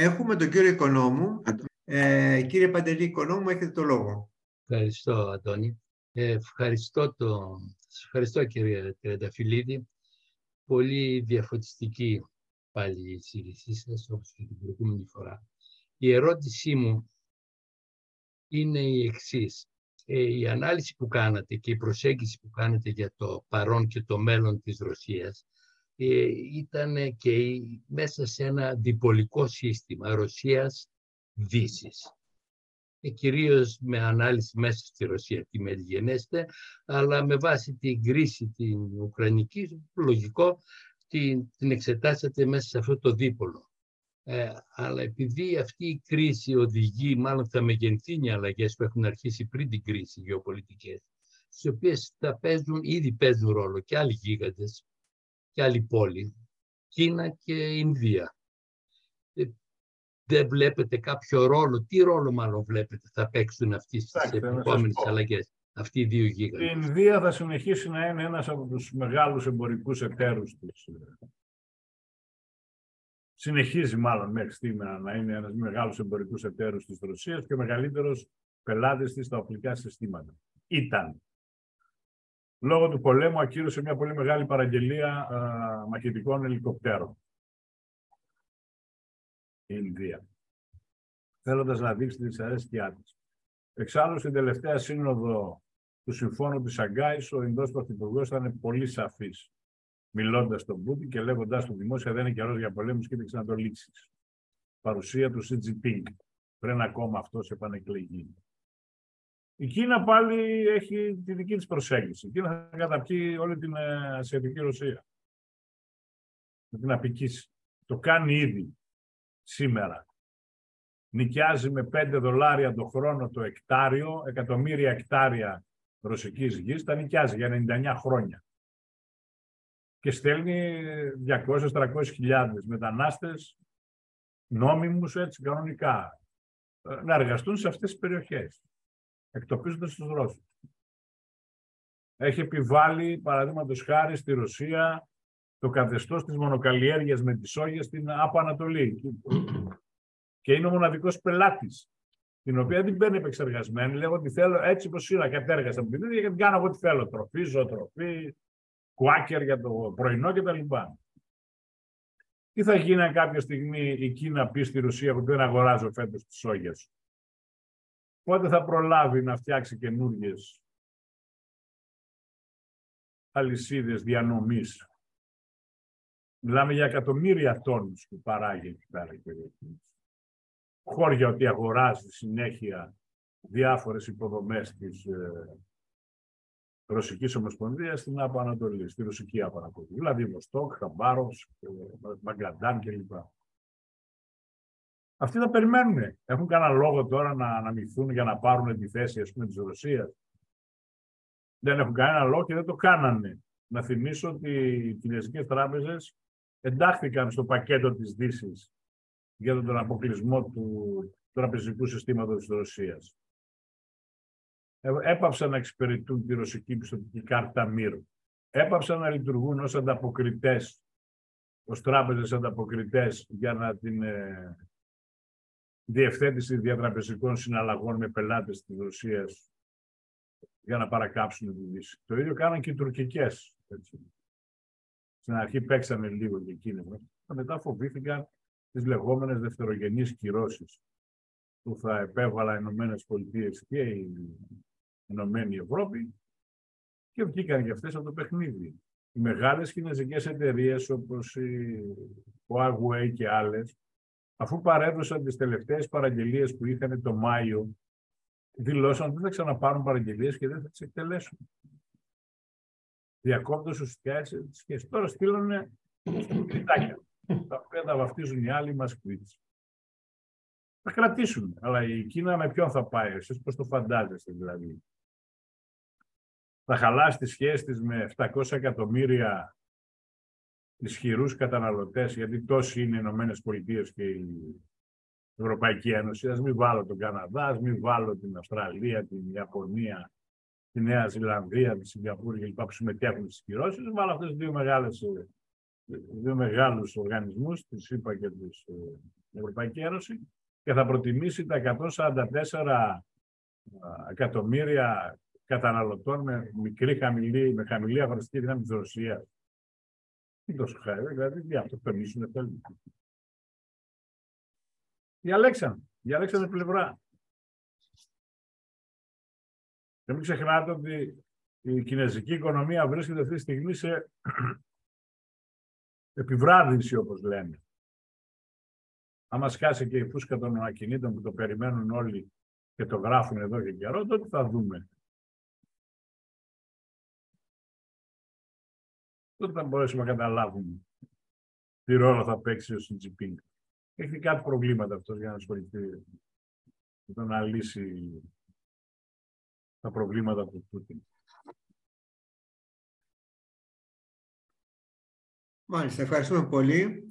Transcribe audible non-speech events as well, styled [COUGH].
Έχουμε τον κύριο Οικονόμου. Ε, κύριε Παντελή Οικονόμου, έχετε το λόγο. Ευχαριστώ, Αντώνη. Ε, ευχαριστώ, το, ευχαριστώ κύριε Τρενταφυλλίδη. Πολύ διαφωτιστική πάλι η εισήγησή σας, όπως και την προηγούμενη φορά. Η ερώτησή μου είναι η εξής. Ε, η ανάλυση που κάνατε και η προσέγγιση που κάνετε για το παρόν και το μέλλον της Ρωσίας ε, ήταν και μέσα σε ένα διπολικό σύστημα Ρωσίας-Δύσης. Και κυρίως με ανάλυση μέσα στη Ρωσία τι μετγενέστε, αλλά με βάση την κρίση την Ουκρανική, λογικό, την, την εξετάσατε μέσα σε αυτό το δίπολο. Ε, αλλά επειδή αυτή η κρίση οδηγεί, μάλλον θα μεγενθύνει αλλαγές που έχουν αρχίσει πριν την κρίση γεωπολιτικές, στις οποίες θα παίζουν, ήδη παίζουν ρόλο και άλλοι γίγαντες και άλλοι πόλοι, Κίνα και Ινδία. Ε, δεν βλέπετε κάποιο ρόλο, τι ρόλο μάλλον βλέπετε θα παίξουν αυτές τις επόμενες αλλαγές, αυτοί οι δύο γίγαντες; Η Ινδία θα συνεχίσει να είναι ένας από τους μεγάλους εμπορικούς εταίρους της συνεχίζει μάλλον μέχρι σήμερα να είναι ένας μεγάλος εμπορικός εταίρος της Ρωσίας και ο μεγαλύτερος πελάτης της στα οπλικά συστήματα. Ήταν. Λόγω του πολέμου ακύρωσε μια πολύ μεγάλη παραγγελία α, μαχητικών ελικοπτέρων. Η Ινδία. Θέλοντας να δείξει τη δυσαρέσκειά της. Εξάλλου, στην τελευταία σύνοδο του Συμφώνου της Αγκάης, ο Ινδός Πρωθυπουργός ήταν πολύ σαφής μιλώντας στον Πούτιν και λέγοντάς του δημόσια δεν είναι καιρός για πολέμους, κοίταξε να το λύσεις. Παρουσία του Σι Τζιπίνγκ. Πριν ακόμα αυτό επανεκλεγεί. Η Κίνα πάλι έχει τη δική της προσέγγιση. Η Κίνα θα καταπιεί όλη την ε, Ασιατική Ρωσία. Θα την απικήσει. Το κάνει ήδη σήμερα. Νοικιάζει με 5 δολάρια το χρόνο το εκτάριο, εκατομμύρια εκτάρια ρωσικής γης, τα νοικιάζει για 99 χρόνια και στέλνει 200-300 χιλιάδες μετανάστες νόμιμους έτσι κανονικά ε, να εργαστούν σε αυτές τις περιοχές εκτοπίζοντας τους Ρώσους. Έχει επιβάλει, παραδείγματος χάρη, στη Ρωσία το καθεστώς της μονοκαλλιέργειας με τις σόγες στην Άπα Ανατολή. και είναι ο μοναδικός πελάτης, την οποία δεν παίρνει επεξεργασμένη. Λέγω ότι θέλω έτσι όπως είναι, κατέργασα από την γιατί κάνω ό,τι θέλω. Τροφή, ζωοτροφή, κουάκερ για το πρωινό κτλ. Τι θα γίνει αν κάποια στιγμή η Κίνα πει στη Ρωσία που δεν αγοράζω φέτος τις σόγιας. Πότε θα προλάβει να φτιάξει καινούργιες αλυσίδες διανομής. Μιλάμε για εκατομμύρια τόνους που παράγει εκεί πέρα Χώρια ότι αγοράζει συνέχεια διάφορες υποδομές της ε, Ρωσικής Ομοσπονδίας στην Άπα Ανατολή, στη Ρωσική Άπα Ανατολή. Δηλαδή Βοστόκ, Χαμπάρο, Μαγκαντάν κλπ. Αυτοί θα περιμένουν. Έχουν κανένα λόγο τώρα να αναμειχθούν για να πάρουν τη θέση ας πούμε, της Ρωσίας. Δεν έχουν κανένα λόγο και δεν το κάνανε. Να θυμίσω ότι οι κινέζικες τράπεζες εντάχθηκαν στο πακέτο της δύσης για τον αποκλεισμό του τραπεζικού συστήματος της Ρωσίας. Ε, έπαυσαν να εξυπηρετούν τη ρωσική πιστοτική κάρτα μύρου. Έπαυσαν να λειτουργούν ως ανταποκριτές, ως τράπεζες ανταποκριτές για να την ε, διευθέτηση διατραπεζικών συναλλαγών με πελάτες της Ρωσίας για να παρακάψουν τη Δύση. Το ίδιο κάναν και οι τουρκικές. Έτσι. Στην αρχή παίξανε λίγο και εκείνες. Μετά φοβήθηκαν τις λεγόμενες δευτερογενείς κυρώσεις που θα επέβαλα οι Ηνωμένες Πολιτείες και οι Ενωμένη Ευρώπη και βγήκαν και αυτές από το παιχνίδι. Οι μεγάλες κινέζικες εταιρείες όπως η Huawei και άλλες, αφού παρέδωσαν τις τελευταίες παραγγελίες που είχαν το Μάιο, δηλώσαν ότι δεν θα ξαναπάρουν παραγγελίες και δεν θα τις εκτελέσουν. Διακόπτω ουσιαστικά τις σχέσεις. Τώρα στείλανε κριτάκια, τα οποία τα βαφτίζουν οι άλλοι μασκβίτς. Θα κρατήσουν, αλλά η Κίνα με ποιον θα πάει, εσείς πώς το φαντάζεστε δηλαδή θα χαλάσει τις σχέσεις της με 700 εκατομμύρια ισχυρούς καταναλωτές, γιατί τόσοι είναι οι Ηνωμένες Πολιτείες και η Ευρωπαϊκή Ένωση. Ας μην βάλω τον Καναδά, ας μην βάλω την Αυστραλία, την Ιαπωνία, τη Νέα Ζηλανδία, τη Σιγκαπούρη κλπ. που συμμετέχουν στις κυρώσεις. Βάλω αυτές τις δύο, μεγάλες, δύο μεγάλους οργανισμούς, τις ΗΠΑ και τους η Ευρωπαϊκή Ένωση και θα προτιμήσει τα 144 εκατομμύρια καταναλωτών με μικρή χαμηλή, με χαμηλή αγοραστική δύναμη της Ρωσίας. Τι τόσο χάρη, δηλαδή για αυτό περνήσουν θέλουν. Διαλέξαν, διαλέξαν πλευρά. Και μην ξεχνάτε ότι η κινέζικη οικονομία βρίσκεται αυτή τη στιγμή σε [CLEARS THROAT] επιβράδυνση, όπως λένε. Άμα σκάσει και η φούσκα των ακινήτων που το περιμένουν όλοι και το γράφουν εδώ και καιρό, τότε θα δούμε. Τότε θα μπορέσουμε να καταλάβουμε τι ρόλο θα παίξει ο Σιντζιπίνγκ. Έχει κάτι προβλήματα αυτός για να ασχοληθεί με να λύσει τα προβλήματα του Πούτιν. Μάλιστα, ευχαριστούμε πολύ.